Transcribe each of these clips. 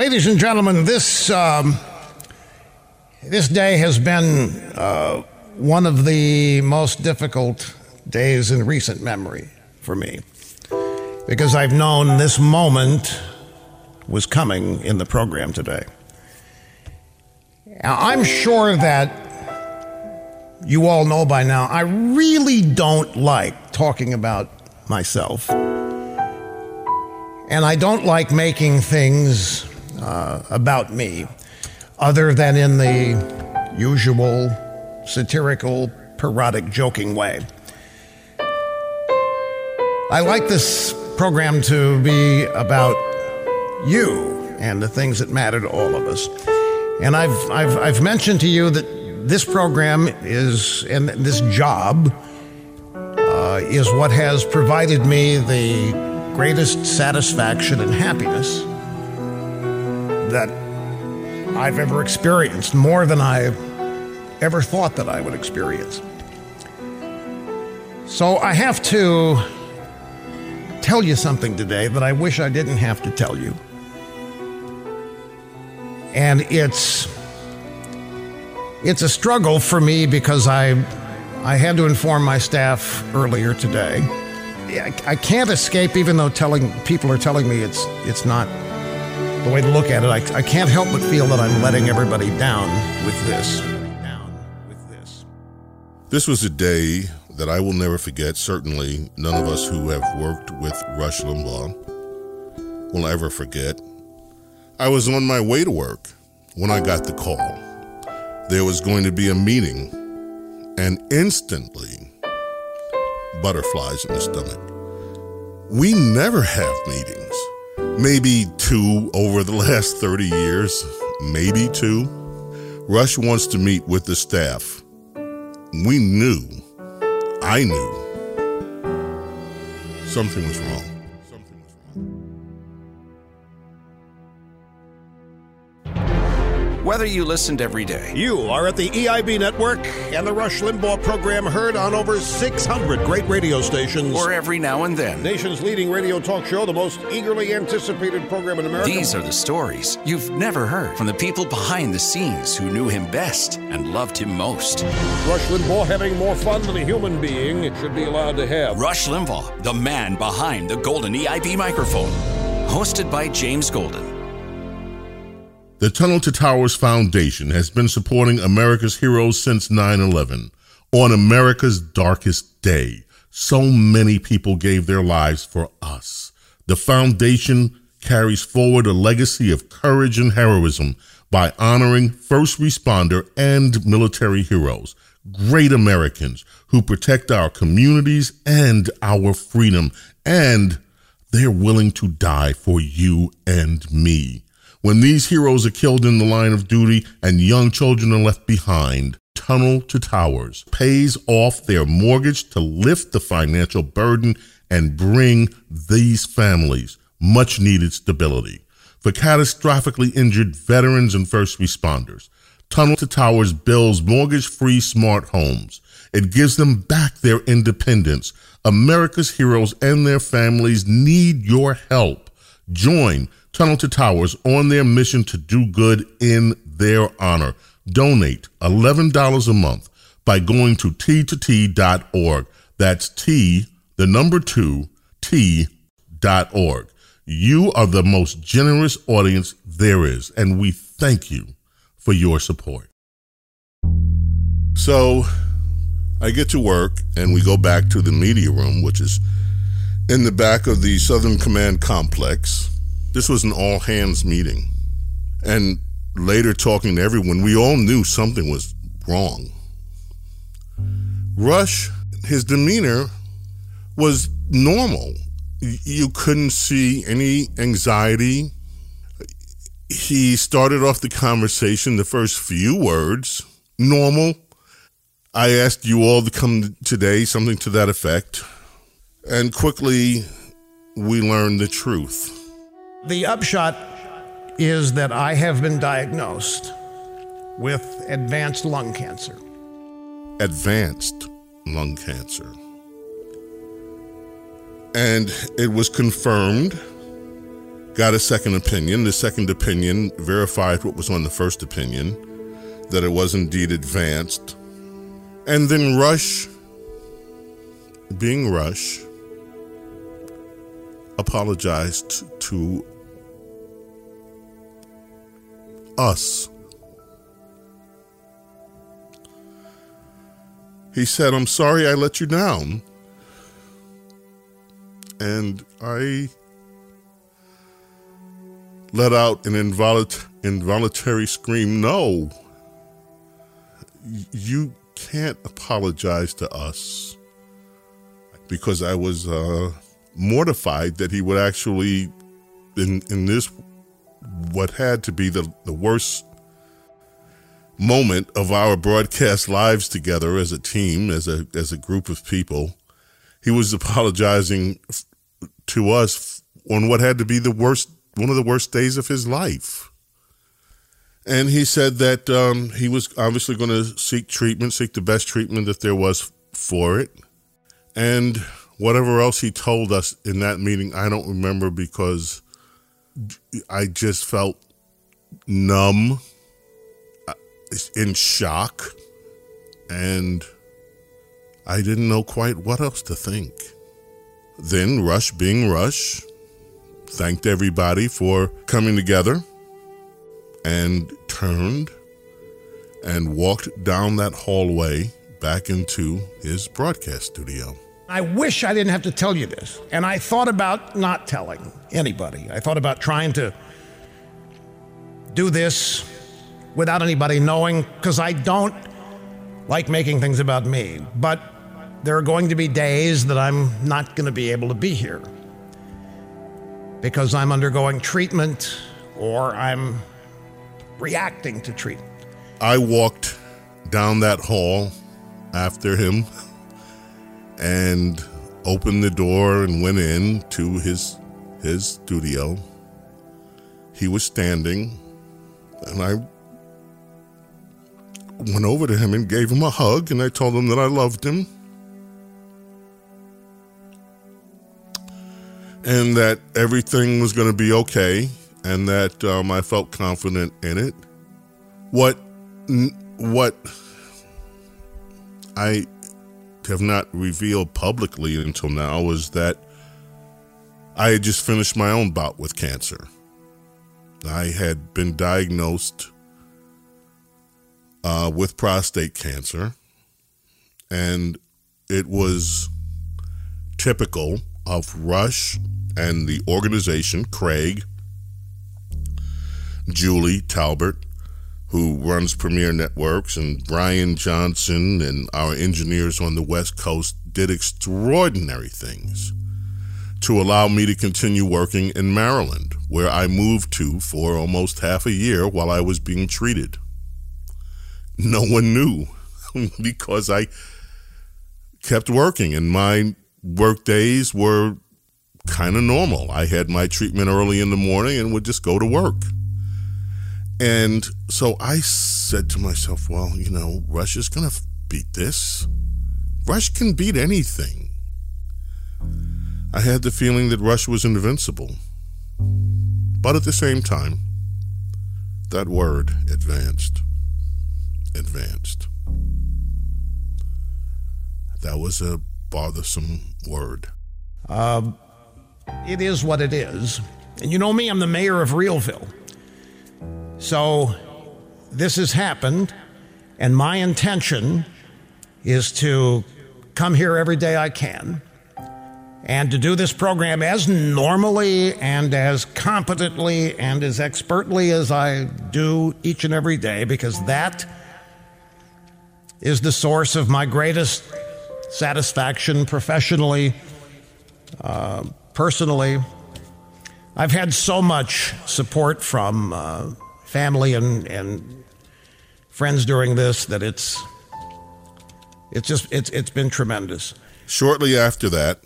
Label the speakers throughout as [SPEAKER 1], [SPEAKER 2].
[SPEAKER 1] Ladies and gentlemen, this um, this day has been uh, one of the most difficult days in recent memory for me because I've known this moment was coming in the program today. Now, I'm sure that you all know by now, I really don't like talking about myself. And I don't like making things uh, about me, other than in the usual satirical, parodic, joking way. I like this program to be about you and the things that matter to all of us. And I've, I've, I've mentioned to you that this program is, and this job uh, is what has provided me the greatest satisfaction and happiness that I've ever experienced, more than I ever thought that I would experience. So I have to tell you something today that I wish I didn't have to tell you. And it's it's a struggle for me because I I had to inform my staff earlier today. I, can't escape even though telling people are telling me it's it's not the way to look at it, I, I can't help but feel that I'm letting everybody down with this. This
[SPEAKER 2] was a day that I will never forget. Certainly, none of us who have worked with Rush Limbaugh will ever forget. I was on my way to work when I got the call. There was going to be a meeting, and instantly, butterflies in the stomach. We never have meetings maybe two over the last 30 years, maybe two. Rush wants to meet with the staff. We knew, I knew, something was wrong.
[SPEAKER 3] Whether you listened every day,
[SPEAKER 1] you are at the EIB network and the Rush Limbaugh program heard on over 600 great radio stations,
[SPEAKER 3] or every now and then.
[SPEAKER 1] Nation's leading radio talk show, the most eagerly anticipated program in America.
[SPEAKER 3] These are the stories you've never heard from the people behind the scenes who knew him best and loved him most.
[SPEAKER 1] Rush Limbaugh having more fun than a human being should be allowed to have.
[SPEAKER 3] Rush Limbaugh, the man behind the golden EIB microphone. Hosted by James Golden.
[SPEAKER 2] The Tunnel to Towers Foundation has been supporting America's heroes since 9 11. On America's darkest day, so many people gave their lives for us. The foundation carries forward a legacy of courage and heroism by honoring first responder and military heroes, great Americans who protect our communities and our freedom, and they're willing to die for you and me. When these heroes are killed in the line of duty and young children are left behind, Tunnel to Towers pays off their mortgage to lift the financial burden and bring these families much needed stability. For catastrophically injured veterans and first responders, Tunnel to Towers builds mortgage free smart homes. It gives them back their independence. America's heroes and their families need your help. Join Tunnel to Towers on their mission to do good in their honor. Donate $11 a month by going to t2t.org. That's T, the number two, T.org. You are the most generous audience there is, and we thank you for your support. So I get to work, and we go back to the media room, which is in the back of the Southern Command complex. This was an all hands meeting. And later, talking to everyone, we all knew something was wrong. Rush, his demeanor was normal. You couldn't see any anxiety. He started off the conversation, the first few words, normal. I asked you all to come today, something to that effect. And quickly, we learned the truth.
[SPEAKER 1] The upshot is that I have been diagnosed with advanced lung cancer.
[SPEAKER 2] Advanced lung cancer. And it was confirmed, got a second opinion. The second opinion verified what was on the first opinion, that it was indeed advanced. And then Rush, being Rush, apologized to us. He said, I'm sorry I let you down. And I let out an involut- involuntary scream no. You can't apologize to us. Because I was uh, mortified that he would actually, in, in this, what had to be the, the worst moment of our broadcast lives together as a team, as a as a group of people. He was apologizing to us on what had to be the worst, one of the worst days of his life. And he said that um, he was obviously going to seek treatment, seek the best treatment that there was for it. And whatever else he told us in that meeting, I don't remember because I just felt numb uh, in shock and I didn't know quite what else to think. Then Rush, being Rush, thanked everybody for coming together and turned and walked down that hallway back into his broadcast studio.
[SPEAKER 1] I wish I didn't have to tell you this. And I thought about not telling anybody. I thought about trying to do this without anybody knowing because I don't like making things about me. But there are going to be days that I'm not going to be able to be here because I'm undergoing treatment or I'm reacting to treatment.
[SPEAKER 2] I walked down that hall after him and opened the door and went in to his his studio. He was standing and I went over to him and gave him a hug, and I told him that I loved him. And that everything was going to be okay, and that um, I felt confident in it. What, what I have not revealed publicly until now is that I had just finished my own bout with cancer. I had been diagnosed uh, with prostate cancer, and it was typical of Rush and the organization, Craig, Julie Talbert, who runs Premier Networks, and Brian Johnson and our engineers on the West Coast did extraordinary things to allow me to continue working in Maryland, where I moved to for almost half a year while I was being treated no one knew because I kept working and my work days were kind of normal. I had my treatment early in the morning and would just go to work. And so I said to myself, well, you know, Rush's going to beat this. Rush can beat anything. I had the feeling that Rush was invincible. But at the same time, that word advanced. Advanced. That was a bothersome word.
[SPEAKER 1] Uh, it is what it is. And you know me, I'm the mayor of Realville. So this has happened, and my intention is to come here every day I can and to do this program as normally and as competently and as expertly as I do each and every day because that is the source of my greatest satisfaction professionally, uh, personally. I've had so much support from uh, family and, and friends during this that it's it's just it's it's been tremendous.
[SPEAKER 2] Shortly after that,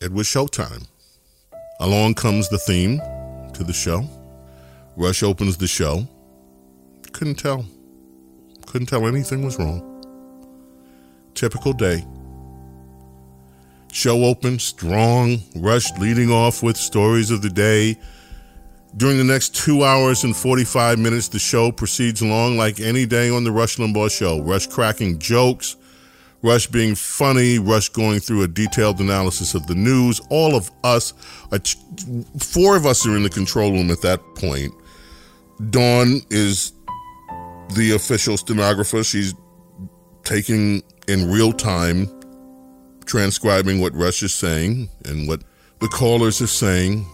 [SPEAKER 2] it was showtime. Along comes the theme to the show. Rush opens the show. Couldn't tell. Couldn't tell anything was wrong. Typical day. Show opened strong. Rush leading off with stories of the day. During the next two hours and 45 minutes, the show proceeds along like any day on the Rush Limbaugh show. Rush cracking jokes, Rush being funny, Rush going through a detailed analysis of the news. All of us, four of us are in the control room at that point. Dawn is the official stenographer. She's taking in real time, transcribing what Rush is saying and what the callers are saying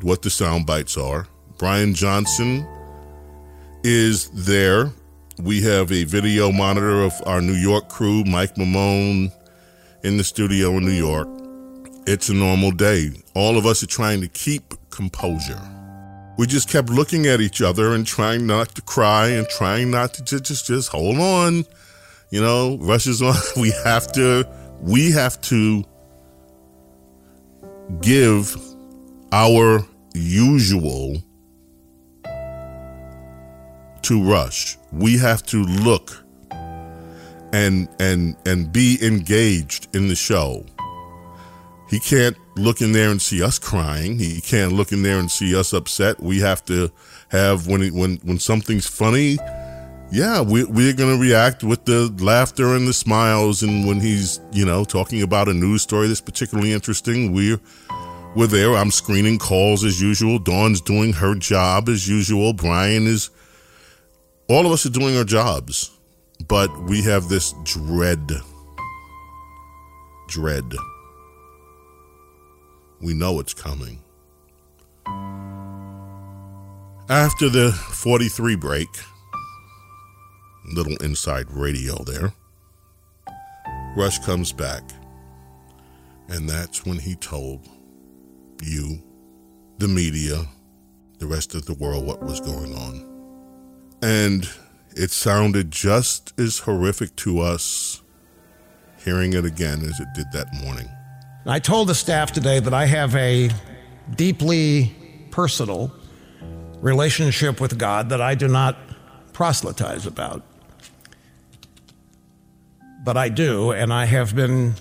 [SPEAKER 2] what the sound bites are. Brian Johnson is there. We have a video monitor of our New York crew, Mike Maimone, in the studio in New York. It's a normal day. All of us are trying to keep composure. We just kept looking at each other and trying not to cry and trying not to just just, just hold on. You know, rushes on. We have to we have to give our usual to rush. We have to look and and and be engaged in the show. He can't look in there and see us crying. He can't look in there and see us upset. We have to have when it, when when something's funny, yeah, we we're gonna react with the laughter and the smiles. And when he's you know talking about a news story that's particularly interesting, we're we're there. I'm screening calls as usual. Dawn's doing her job as usual. Brian is. All of us are doing our jobs, but we have this dread. Dread. We know it's coming. After the 43 break, little inside radio there, Rush comes back. And that's when he told you, the media, the rest of the world what was going on. And it sounded just as horrific to us hearing it again as it did that morning.
[SPEAKER 1] I told the staff today that I have a deeply personal relationship with God that I do not proselytize about. But I do, and I have been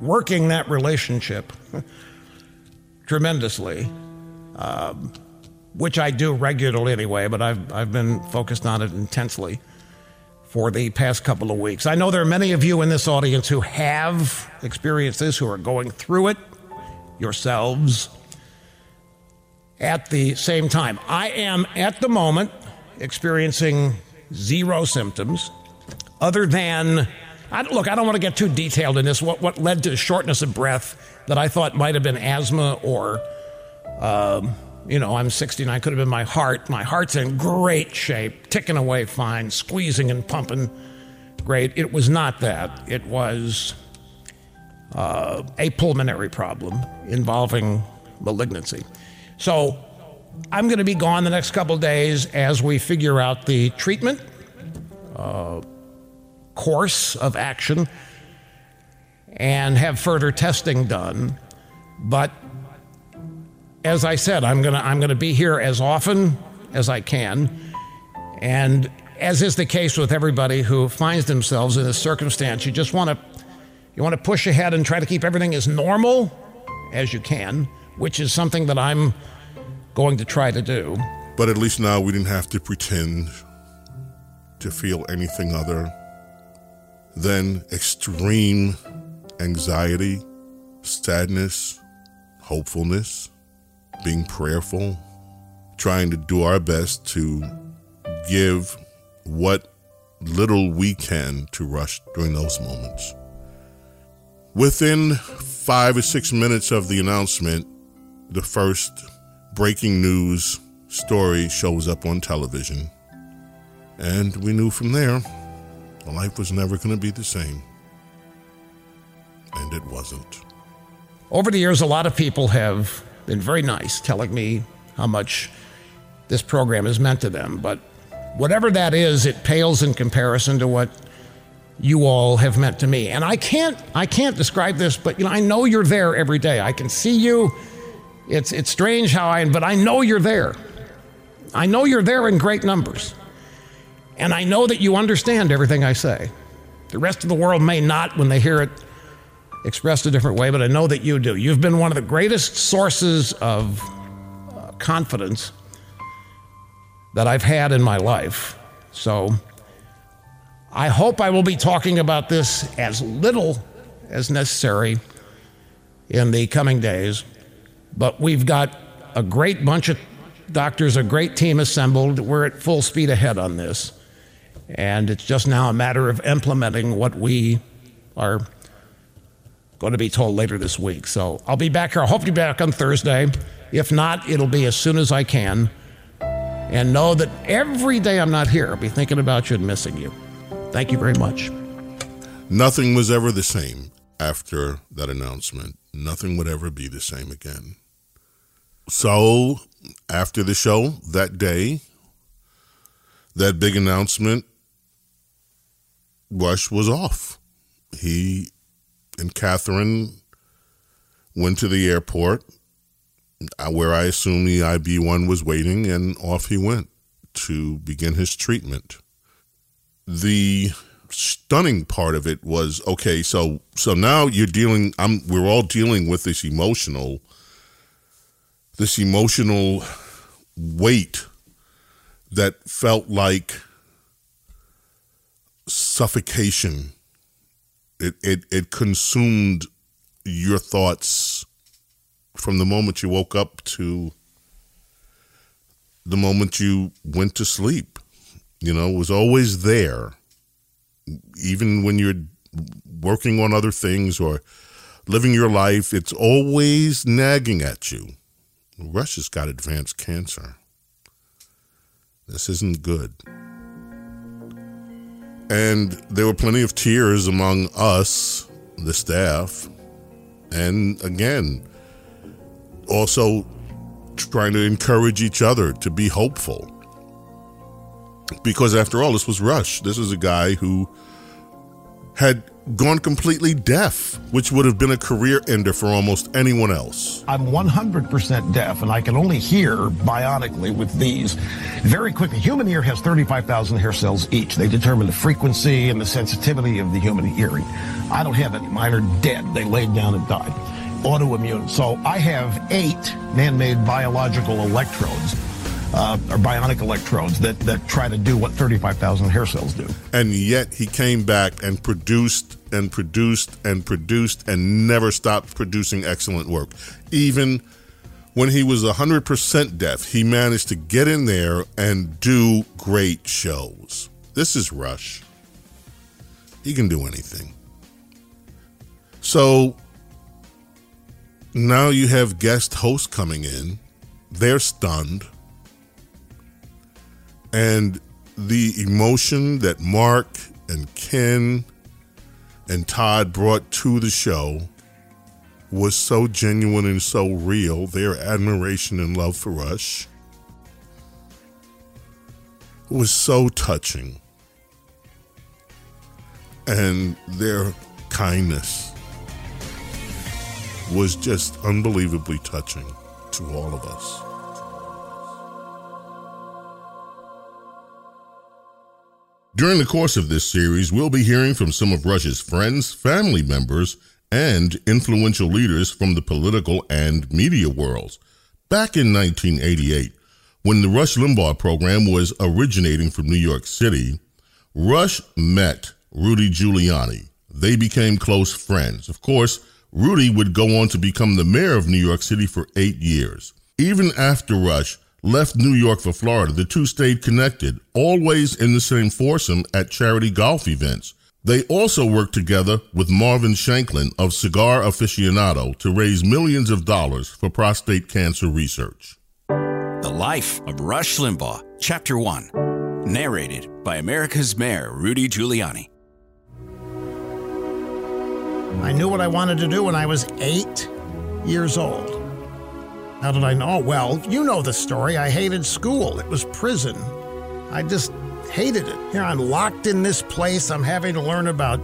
[SPEAKER 1] working that relationship tremendously, um, which I do regularly anyway, but I've, I've been focused on it intensely for the past couple of weeks. I know there are many of you in this audience who have experienced this, who are going through it yourselves at the same time. I am at the moment experiencing zero symptoms other than I, look, I don't want to get too detailed in this. What, what led to shortness of breath that I thought might have been asthma or, um, you know, I'm 69, could have been my heart. My heart's in great shape, ticking away fine, squeezing and pumping great. It was not that. It was uh, a pulmonary problem involving malignancy. So I'm going to be gone the next couple days as we figure out the treatment uh, course of action and have further testing done. But as I said, I'm gonna I'm gonna be here as often as I can, and as is the case with everybody who finds themselves in this circumstance, you just want to you want to push ahead and try to keep everything as normal as you can, which is something that I'm going to try to do.
[SPEAKER 2] But at least now we didn't have to pretend to feel anything other than extreme anxiety, sadness, hopefulness, being prayerful, trying to do our best to give what little we can to Rush during those moments. Within five or six minutes of the announcement, the first breaking news story shows up on television. And we knew from there life was never going to be the same. And it wasn't.
[SPEAKER 1] Over the years, a lot of people have been very nice, telling me how much this program has meant to them. But whatever that is, it pales in comparison to what you all have meant to me. And I can't I can't describe this, but you know, I know you're there every day. I can see you. It's it's strange how I but I know you're there. I know you're there in great numbers. And I know that you understand everything I say. The rest of the world may not when they hear it expressed a different way, but I know that you do. You've been one of the greatest sources of uh, confidence that I've had in my life. So I hope I will be talking about this as little as necessary in the coming days. But we've got a great bunch of doctors, a great team assembled. We're at full speed ahead on this. And it's just now a matter of implementing what we are going to be told later this week. So I'll be back here. I hope to be back on Thursday. If not, it'll be as soon as I can. And know that every day I'm not here, I'll be thinking about you and missing you. Thank you very much.
[SPEAKER 2] Nothing was ever the same after that announcement. Nothing would ever be the same again. So, after the show that day, that big announcement, Rush was off. He and Catherine went to the airport uh, where I assume the EIB 1 was waiting, and off he went to begin his treatment. The stunning part of it was okay so so now you're dealing i'm we're all dealing with this emotional this emotional weight that felt like suffocation it, it it consumed your thoughts from the moment you woke up to the moment you went to sleep. You know, it was always there. Even when you're working on other things or living your life, it's always nagging at you. Rush's got advanced cancer. This isn't good. And there were plenty of tears among us, the staff, and again, also trying to encourage each other to be hopeful. Because after all, this was Rush. This is a guy who had gone completely deaf, which would have been a career ender for almost anyone else.
[SPEAKER 4] I'm 100% deaf, and I can only hear bionically with these. Very quickly, human ear has 35,000 hair cells each. They determine the frequency and the sensitivity of the human hearing. I don't have any. Mine are dead. They laid down and died. Autoimmune. So I have eight man-made biological electrodes uh, or bionic electrodes that, that try to do what 35,000 hair cells do.
[SPEAKER 2] And yet he came back and produced and produced and produced and never stopped producing excellent work. Even when he was 100% deaf, he managed to get in there and do great shows. This is Rush. He can do anything. So now you have guest hosts coming in. They're stunned and the emotion that Mark and Ken and Todd brought to the show was so genuine and so real. Their admiration and love for Rush was so touching. And their kindness was just unbelievably touching to all of us. During the course of this series, we'll be hearing from some of Rush's friends, family members, and influential leaders from the political and media worlds. Back in 1988, when the Rush Limbaugh program was originating from New York City, Rush met Rudy Giuliani. They became close friends. Of course, Rudy would go on to become the mayor of New York City for eight years. Even after Rush left New York for Florida, the two stayed connected, always in the same foursome at charity golf events. They also worked together with Marvin Shanken of Cigar Aficionado to raise millions of dollars for prostate cancer research.
[SPEAKER 3] The Life of Rush Limbaugh, Chapter 1, narrated by America's Mayor Rudy Giuliani.
[SPEAKER 1] I knew what I wanted to do when I was eight years old. How did I know? Well, you know the story. I hated school, it was prison. I just hated it. Here I'm locked in this place. I'm having to learn about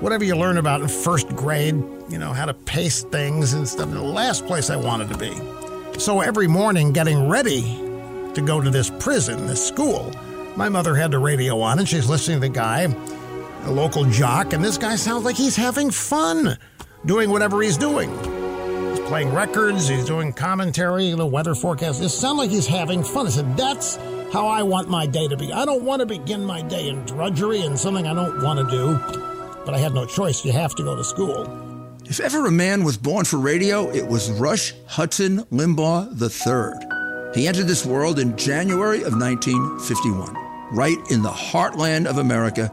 [SPEAKER 1] whatever you learn about in first grade, you know, how to paste things and stuff. The last place I wanted to be. So every morning, getting ready to go to this prison, this school, my mother had the radio on and she's listening to the guy, a local jock, and this guy sounds like he's having fun doing whatever he's doing. Playing records, he's doing commentary, the weather forecast. It sounds like he's having fun. I said, That's how I want my day to be. I don't want to begin my day in drudgery and something I don't want to do, but I had no choice. You have to go to school.
[SPEAKER 5] If ever a man was born for radio, it was Rush Hudson Limbaugh III. He entered this world in January of 1951, right in the heartland of America,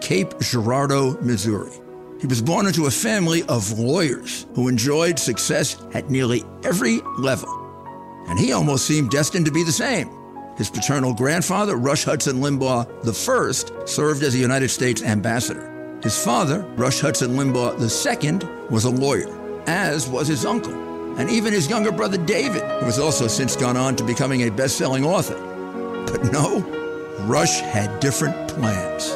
[SPEAKER 5] Cape Girardeau, Missouri. He was born into a family of lawyers who enjoyed success at nearly every level. And he almost seemed destined to be the same. His paternal grandfather, Rush Hudson Limbaugh I, served as a United States ambassador. His father, Rush Hudson Limbaugh II, was a lawyer, as was his uncle, and even his younger brother David, who has also since gone on to becoming a best selling author. But no, Rush had different plans.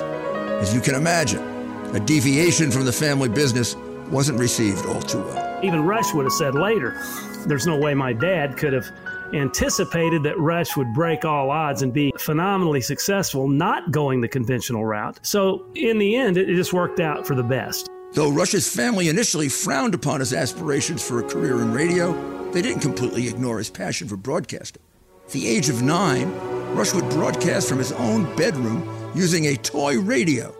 [SPEAKER 5] As you can imagine, a deviation from the family business wasn't received all too well.
[SPEAKER 6] Even Rush would have said later, there's no way my dad could have anticipated that Rush would break all odds and be phenomenally successful, not going the conventional route. So, in the end, it just worked out for the best.
[SPEAKER 5] Though Rush's family initially frowned upon his aspirations for a career in radio, they didn't completely ignore his passion for broadcasting. At the age of nine, Rush would broadcast from his own bedroom using a toy radio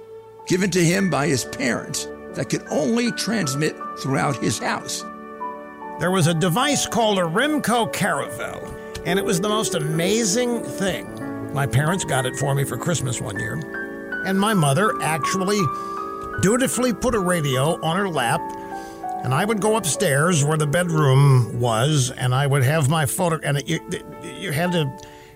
[SPEAKER 5] given to him by his parents that could only transmit throughout his house.
[SPEAKER 1] There was a device called a Remco Caravelle, and it was the most amazing thing. My parents got it for me for Christmas one year, and my mother actually dutifully put a radio on her lap, and I would go upstairs where the bedroom was, and I would have my photo, and it, you, you had to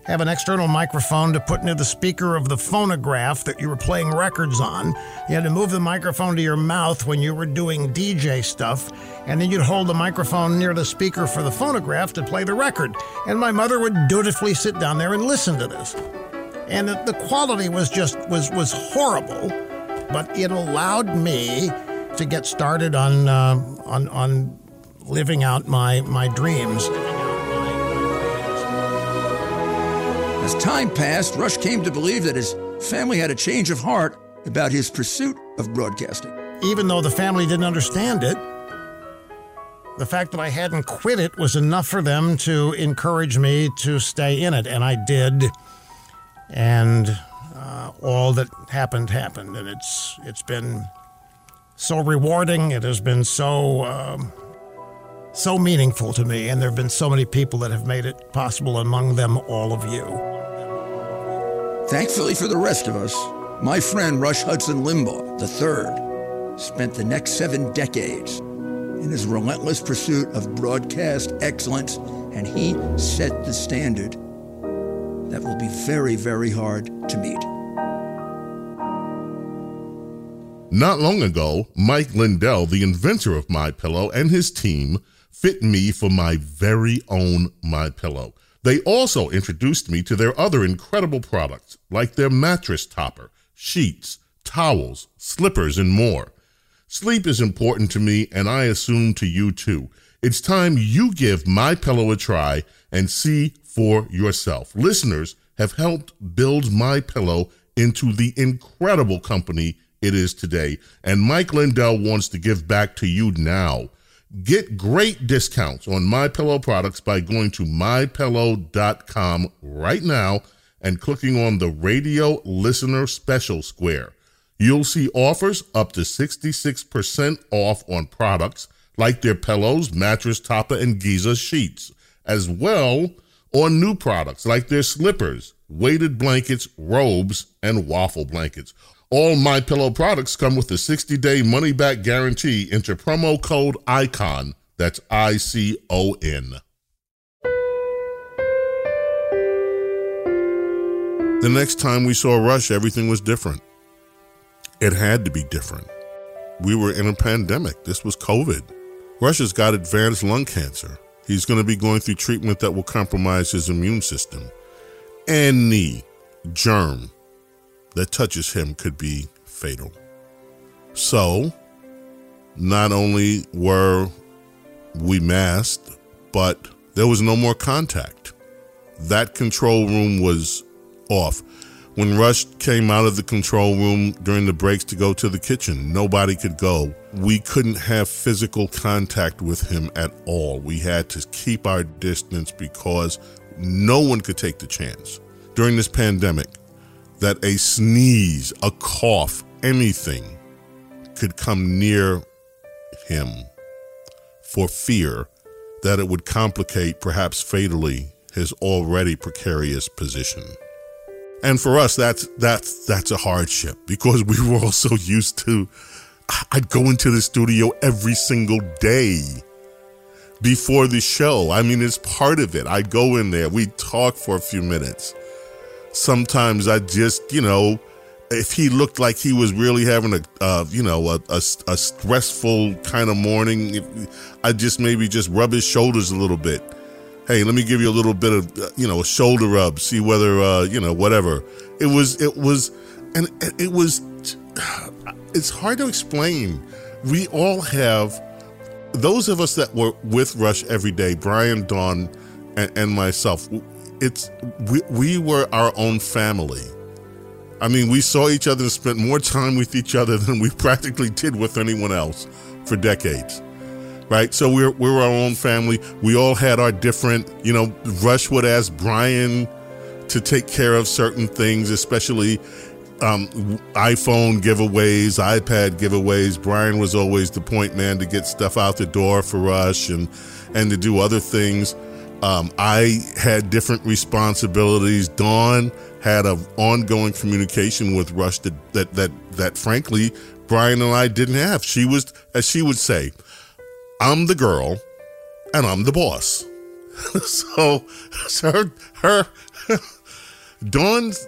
[SPEAKER 1] have an external microphone to put into the speaker of the phonograph that you were playing records on. You had to move the microphone to your mouth when you were doing DJ stuff, and then you'd hold the microphone near the speaker for the phonograph to play the record. And my mother would dutifully sit down there and listen to this. And the, the quality was just was was horrible, but it allowed me to get started on uh, on on living out my my dreams.
[SPEAKER 5] As time passed, Rush came to believe that his family had a change of heart about his pursuit of broadcasting.
[SPEAKER 1] Even though the family didn't understand it, the fact that I hadn't quit it was enough for them to encourage me to stay in it, and I did. And uh, all that happened happened, and it's it's been so rewarding. It has been so um, so meaningful to me, and there have been so many people that have made it possible. Among them, all of you.
[SPEAKER 5] Thankfully for the rest of us, my friend Rush Hudson Limbaugh III spent the next seven decades in his relentless pursuit of broadcast excellence, and he set the standard that will be very, very hard to meet.
[SPEAKER 2] Not long ago, Mike Lindell, the inventor of My Pillow, and his team fit me for my very own My Pillow. They also introduced me to their other incredible products, like their mattress topper, sheets, towels, slippers, and more. Sleep is important to me, and I assume to you too. It's time you give My Pillow a try and see for yourself. Listeners have helped build My Pillow into the incredible company it is today, and Mike Lindell wants to give back to you now. Get great discounts on My Pillow products by going to mypillow.com right now and clicking on the radio listener special square. You'll see offers up to 66% off on products like their pillows, mattress topper, and Giza sheets, as well on new products like their slippers, weighted blankets, robes, and waffle blankets. All My Pillow products come with a 60-day money-back guarantee. Enter promo code ICON. That's I C O N. The next time we saw Rush, everything was different. It had to be different. We were in a pandemic. This was COVID. Rush has got advanced lung cancer. He's going to be going through treatment that will compromise his immune system. Any germ that touches him could be fatal. So, not only were we masked, but there was no more contact. That control room was off. When Rush came out of the control room during the breaks to go to the kitchen, nobody could go. We couldn't have physical contact with him at all. We had to keep our distance because no one could take the chance during this pandemic that a sneeze, a cough, anything could come near him for fear that it would complicate, perhaps fatally, his already precarious position. And for us, that's that's that's a hardship because we were all so used to. I'd go into the studio every single day before the show. I mean, it's part of it. I'd go in there, we'd talk for a few minutes. Sometimes I just, you know, if he looked like he was really having a, uh, you know, a, a, a stressful kind of morning, I'd just maybe just rub his shoulders a little bit hey, let me give you a little bit of, uh, you know, a shoulder rub, see whether, uh, you know, whatever. It was, it was, and it was, it's hard to explain. We all have, those of us that were with Rush every day, Brian, Dawn, and, and myself, it's, we, we were our own family. I mean, we saw each other and spent more time with each other than we practically did with anyone else for decades right? So we're we're our own family. We all had our different, you know. Rush would ask Brian to take care of certain things, especially um, iPhone giveaways, iPad giveaways. Brian was always the point man to get stuff out the door for Rush and and to do other things. Um, I had different responsibilities. Dawn had an ongoing communication with Rush that, that that that frankly Brian and I didn't have. She was, as she would say, I'm the girl and I'm the boss. so, so her, her Dawn's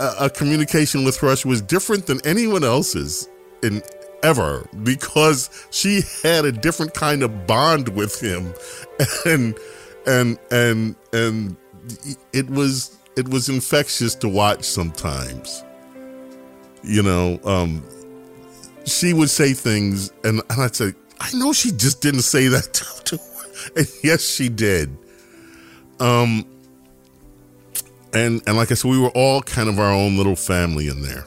[SPEAKER 2] uh, a communication with Rush was different than anyone else's in ever because she had a different kind of bond with him and and and and it was it was infectious to watch sometimes you know um she would say things and, and i'd say I know she just didn't say that to, to and yes, she did. Um, and and like I said, we were all kind of our own little family in there,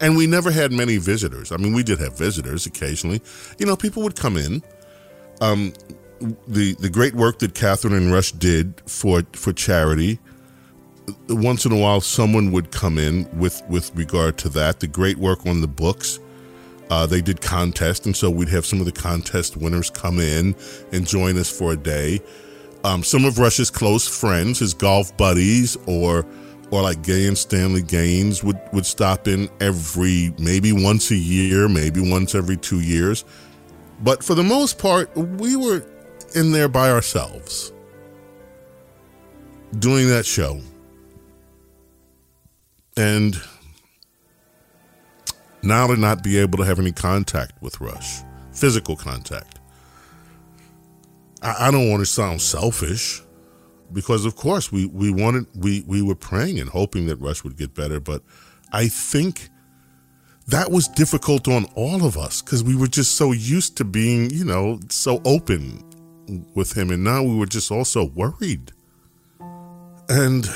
[SPEAKER 2] and we never had many visitors. I mean, we did have visitors occasionally. You know, people would come in. Um, the the great work that Catherine and Rush did for for charity. Once in a while, someone would come in with with regard to that. The great work on the books uh, they did contests, and so we'd have some of the contest winners come in and join us for a day. Um, some of Rush's close friends, his golf buddies, or or like Gay and Stanley Gaines would would stop in every maybe once a year, maybe once every two years. But for the most part, we were in there by ourselves doing that show. And now to not be able to have any contact with Rush, physical contact. I, I don't want to sound selfish because of course we, we wanted we, we were praying and hoping that Rush would get better, but I think that was difficult on all of us because we were just so used to being, you know, so open with him. And now we were just also worried. And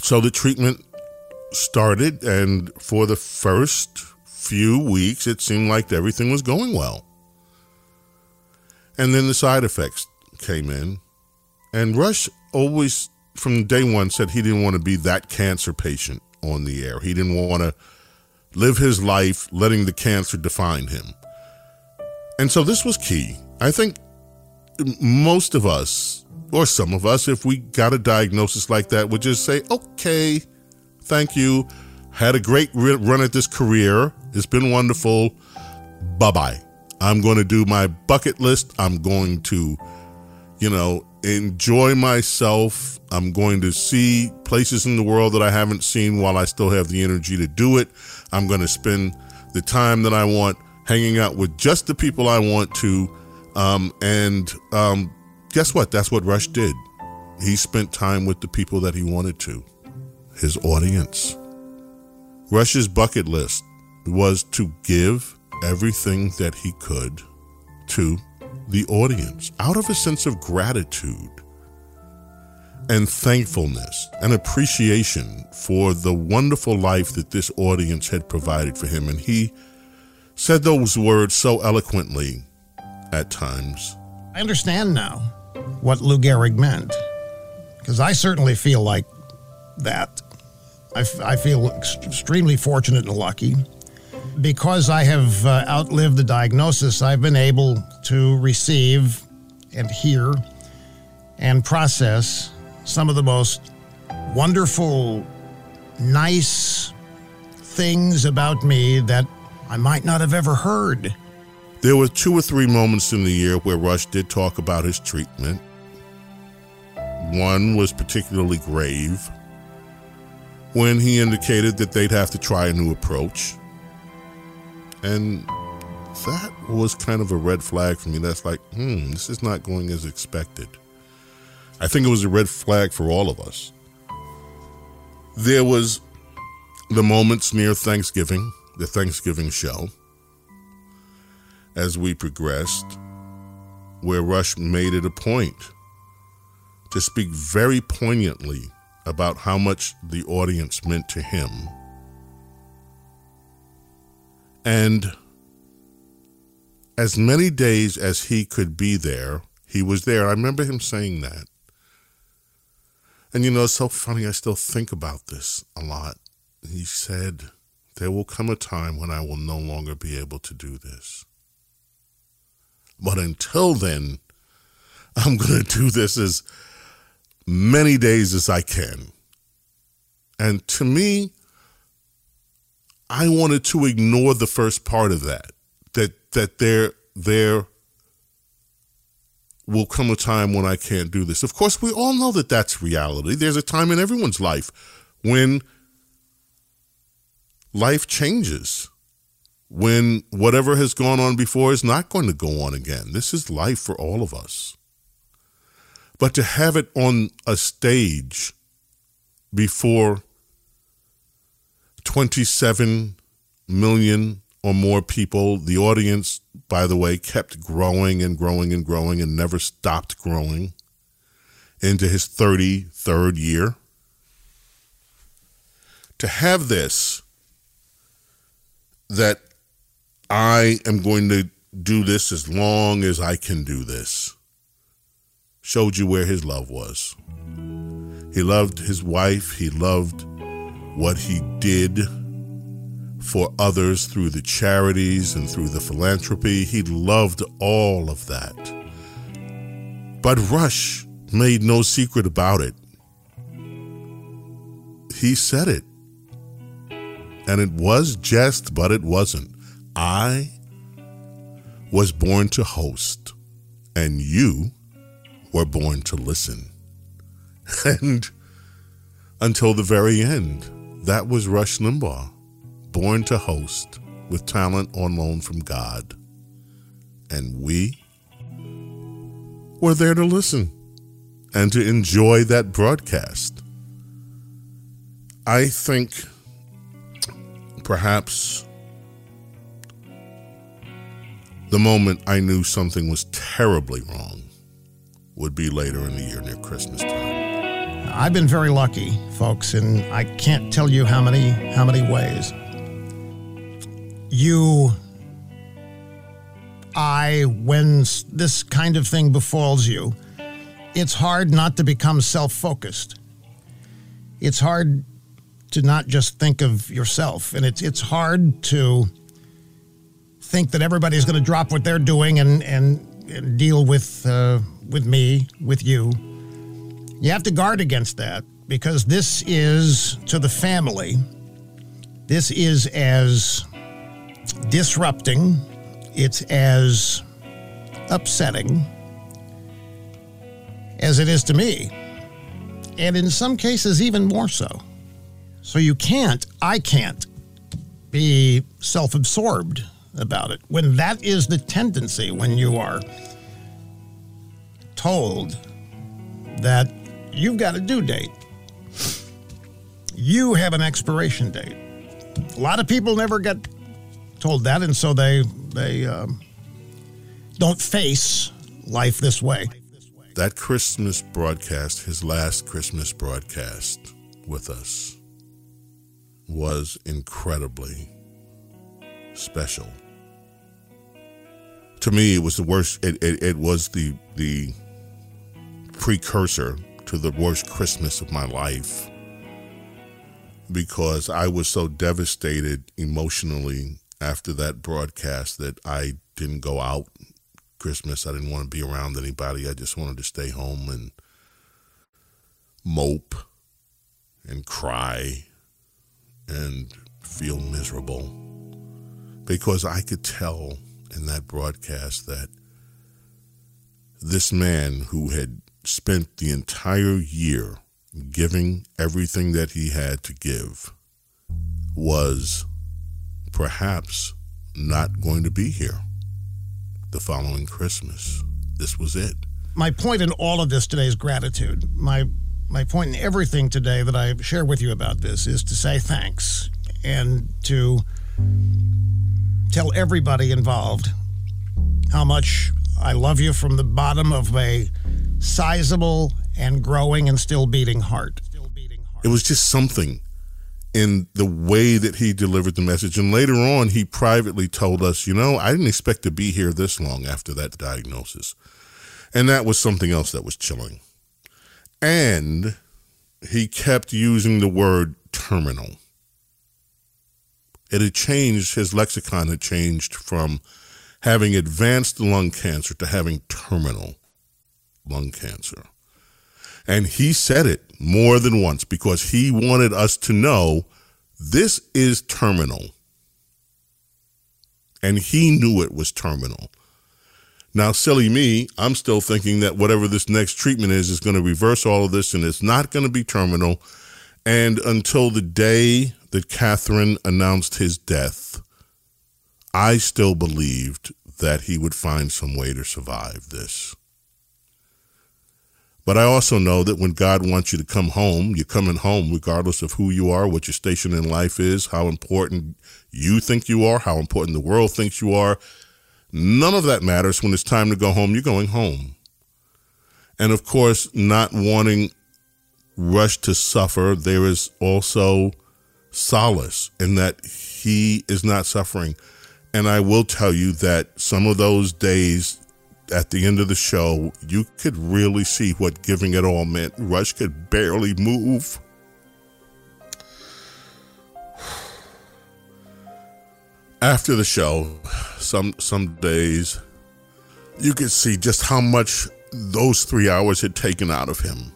[SPEAKER 2] so the treatment started, and for the first few weeks, it seemed like everything was going well. And then the side effects came in, and Rush always, from day one, said he didn't want to be that cancer patient on the air. He didn't want to live his life letting the cancer define him. And so this was key. I think most of us, or some of us, if we got a diagnosis like that, would just say, okay, thank you. Had a great run at this career. It's been wonderful. Bye bye. I'm going to do my bucket list. I'm going to, you know, enjoy myself. I'm going to see places in the world that I haven't seen while I still have the energy to do it. I'm going to spend the time that I want hanging out with just the people I want to. Um, and um, guess what? That's what Rush did. He spent time with the people that he wanted to, his audience. Rush's bucket list was to give everything that he could to the audience out of a sense of gratitude and thankfulness and appreciation for the wonderful life that this audience had provided for him. And he said those words so eloquently at times.
[SPEAKER 1] I understand now what Lou Gehrig meant because I certainly feel like that. I, f- I feel ex- extremely fortunate and lucky. Because I have uh, outlived the diagnosis, I've been able to receive and hear and process some of the most wonderful, nice things about me that I might not have ever heard.
[SPEAKER 2] There were two or three moments in the year where Rush did talk about his treatment. One was particularly grave when he indicated that they'd have to try a new approach. And that was kind of a red flag for me. That's like, hmm, this is not going as expected. I think it was a red flag for all of us. There was the moments near Thanksgiving, the Thanksgiving show, as we progressed, where Rush made it a point to speak very poignantly about how much the audience meant to him. And as many days as he could be there, he was there. I remember him saying that. And you know, it's so funny, I still think about this a lot. He said, There will come a time when I will no longer be able to do this. But until then, I'm going to do this as many days as I can. And to me, I wanted to ignore the first part of that. That that there there will come a time when I can't do this. Of course, we all know that that's reality. There's a time in everyone's life when life changes. When whatever has gone on before is not going to go on again. This is life for all of us. But to have it on a stage before 27 million or more people, the audience, by the way, kept growing and growing and growing and never stopped growing into his 33rd year. To have this, that I am going to do this as long as I can do this showed you where his love was. He loved his wife, he loved what he did for others through the charities and through the philanthropy. He loved all of that. But Rush made no secret about it. He said it. And it was jest, but it wasn't. I was born to host, and you were born to listen. And until the very end, that was Rush Limbaugh, born to host with talent on loan from God. And we were there to listen and to enjoy that broadcast. I think perhaps the moment I knew something was terribly wrong would be later in the year near Christmas time.
[SPEAKER 1] I've been very lucky, folks, and I can't tell you how many how many ways. You I when this kind of thing befalls you, it's hard not to become self-focused. It's hard to not just think of yourself and it's it's hard to think that everybody's going to drop what they're doing and and, and deal with uh, with me, with you. You have to guard against that because this is to the family. This is as disrupting. It's as upsetting as it is to me. And in some cases, even more so. So you can't, I can't, be self absorbed about it. When that is the tendency, when you are told that you've got a due date, you have an expiration date. A lot of people never get told that, and so they they um, don't face life this way.
[SPEAKER 2] That Christmas broadcast, his last Christmas broadcast with us, was incredibly special to me, it was the worst. It, it, it was the the precursor to the worst Christmas of my life because I was so devastated emotionally after that broadcast that I didn't go out Christmas. I didn't want to be around anybody. I just wanted to stay home and mope and cry and feel miserable because I could tell in that broadcast that this man who had spent the entire year giving everything that he had to give was perhaps not going to be here the following Christmas. This was it.
[SPEAKER 1] My point in all of this today is gratitude. My my point in everything today that I share with you about this is to say thanks and to tell everybody involved how much I love you from the bottom of a sizable and growing and still beating heart.
[SPEAKER 2] It was just something in the way that he delivered the message. And later on, he privately told us, you know, I didn't expect to be here this long after that diagnosis. And that was something else that was chilling. And he kept using the word terminal. It had changed, his lexicon had changed from having advanced lung cancer to having terminal lung cancer. And he said it more than once because he wanted us to know this is terminal. And he knew it was terminal. Now, silly me, I'm still thinking that whatever this next treatment is, is going to reverse all of this and it's not going to be terminal. And until the day that Catherine announced his death, I still believed that he would find some way to survive this. But I also know that when God wants you to come home, you're coming home regardless of who you are, what your station in life is, how important you think you are, how important the world thinks you are. None of that matters. When it's time to go home, you're going home. And of course, not wanting Rush to suffer, there is also solace in that he is not suffering. And I will tell you that some of those days at the end of the show, you could really see what giving it all meant. Rush could barely move. After the show, some some days you could see just how much those three hours had taken out of him.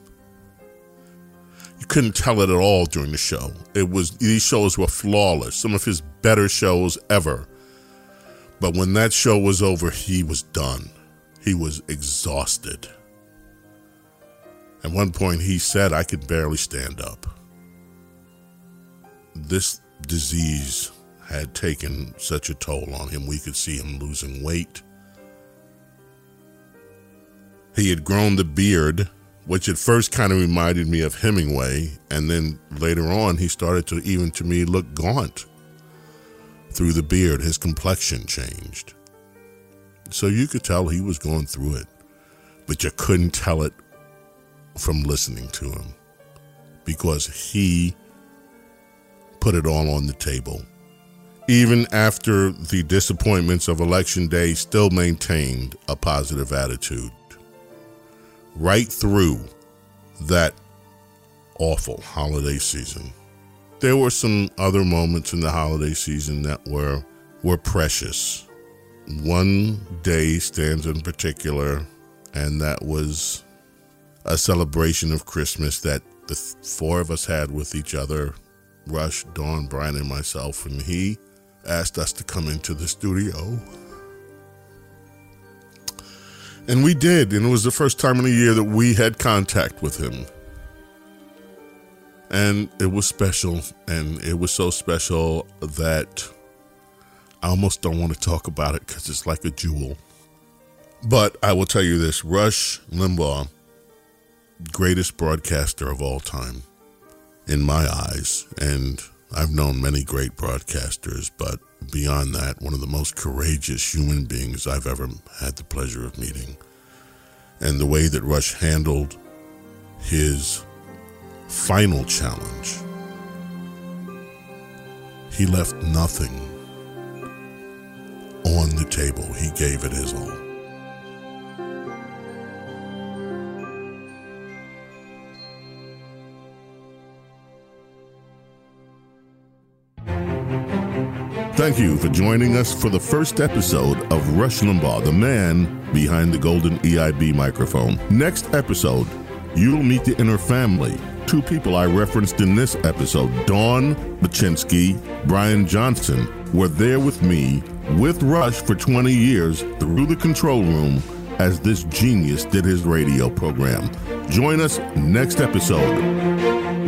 [SPEAKER 2] Couldn't tell it at all during the show. It was these shows were flawless, some of his better shows ever. But when that show was over, he was done. He was exhausted. At one point, he said, I could barely stand up. This disease had taken such a toll on him. We could see him losing weight. He had grown the beard, which at first kind of reminded me of Hemingway, and then later on, he started to even to me look gaunt through the beard, his complexion changed. So you could tell he was going through it, but you couldn't tell it from listening to him because he put it all on the table. Even after the disappointments of Election Day, still maintained a positive attitude. Right through that awful holiday season. There were some other moments in the holiday season that were were precious. One day stands in particular, and that was a celebration of Christmas that the four of us had with each other Rush, Dawn, Brian, and myself. And he asked us to come into the studio. And we did. And it was the first time in a year that we had contact with him. And it was special. And it was so special that I almost don't want to talk about it because it's like a jewel. But I will tell you this Rush Limbaugh, greatest broadcaster of all time, in my eyes. And I've known many great broadcasters, but beyond that, one of the most courageous human beings I've ever had the pleasure of meeting. And the way that Rush handled his final challenge, he left nothing on the table. He gave it his all. Thank you for joining us for the first episode of Rush Limbaugh, the man behind the golden EIB microphone. Next episode, you'll meet the inner family. Two people I referenced in this episode, Dawn Baczynski, Brian Johnson, were there with me with Rush for 20 years through the control room as this genius did his radio program. Join us next episode.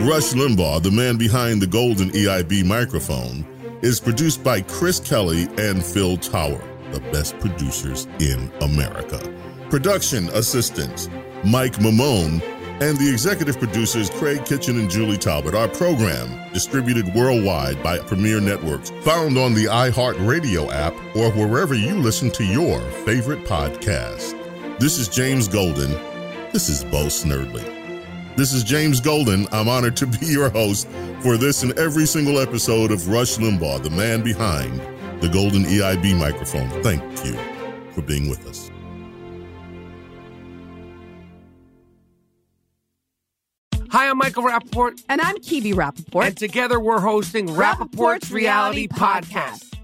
[SPEAKER 2] Rush Limbaugh, the man behind the golden EIB microphone, is produced by Chris Kelly and Phil Tower, the best producers in America. Production assistants Mike Maimone and the executive producers Craig Kitchen and Julie Talbot. Our program distributed worldwide by Premiere Networks, found on the iHeartRadio app or wherever you listen to your favorite podcast. This is James Golden. This is Bo Snerdley. This is James Golden. I'm honored to be your host for this and every single episode of Rush Limbaugh, the man behind the golden EIB microphone. Thank you for being with us.
[SPEAKER 7] Hi, I'm Michael Rapaport.
[SPEAKER 8] And I'm Kibi Rapaport.
[SPEAKER 7] And together we're hosting Rapaport's, Reality Podcast.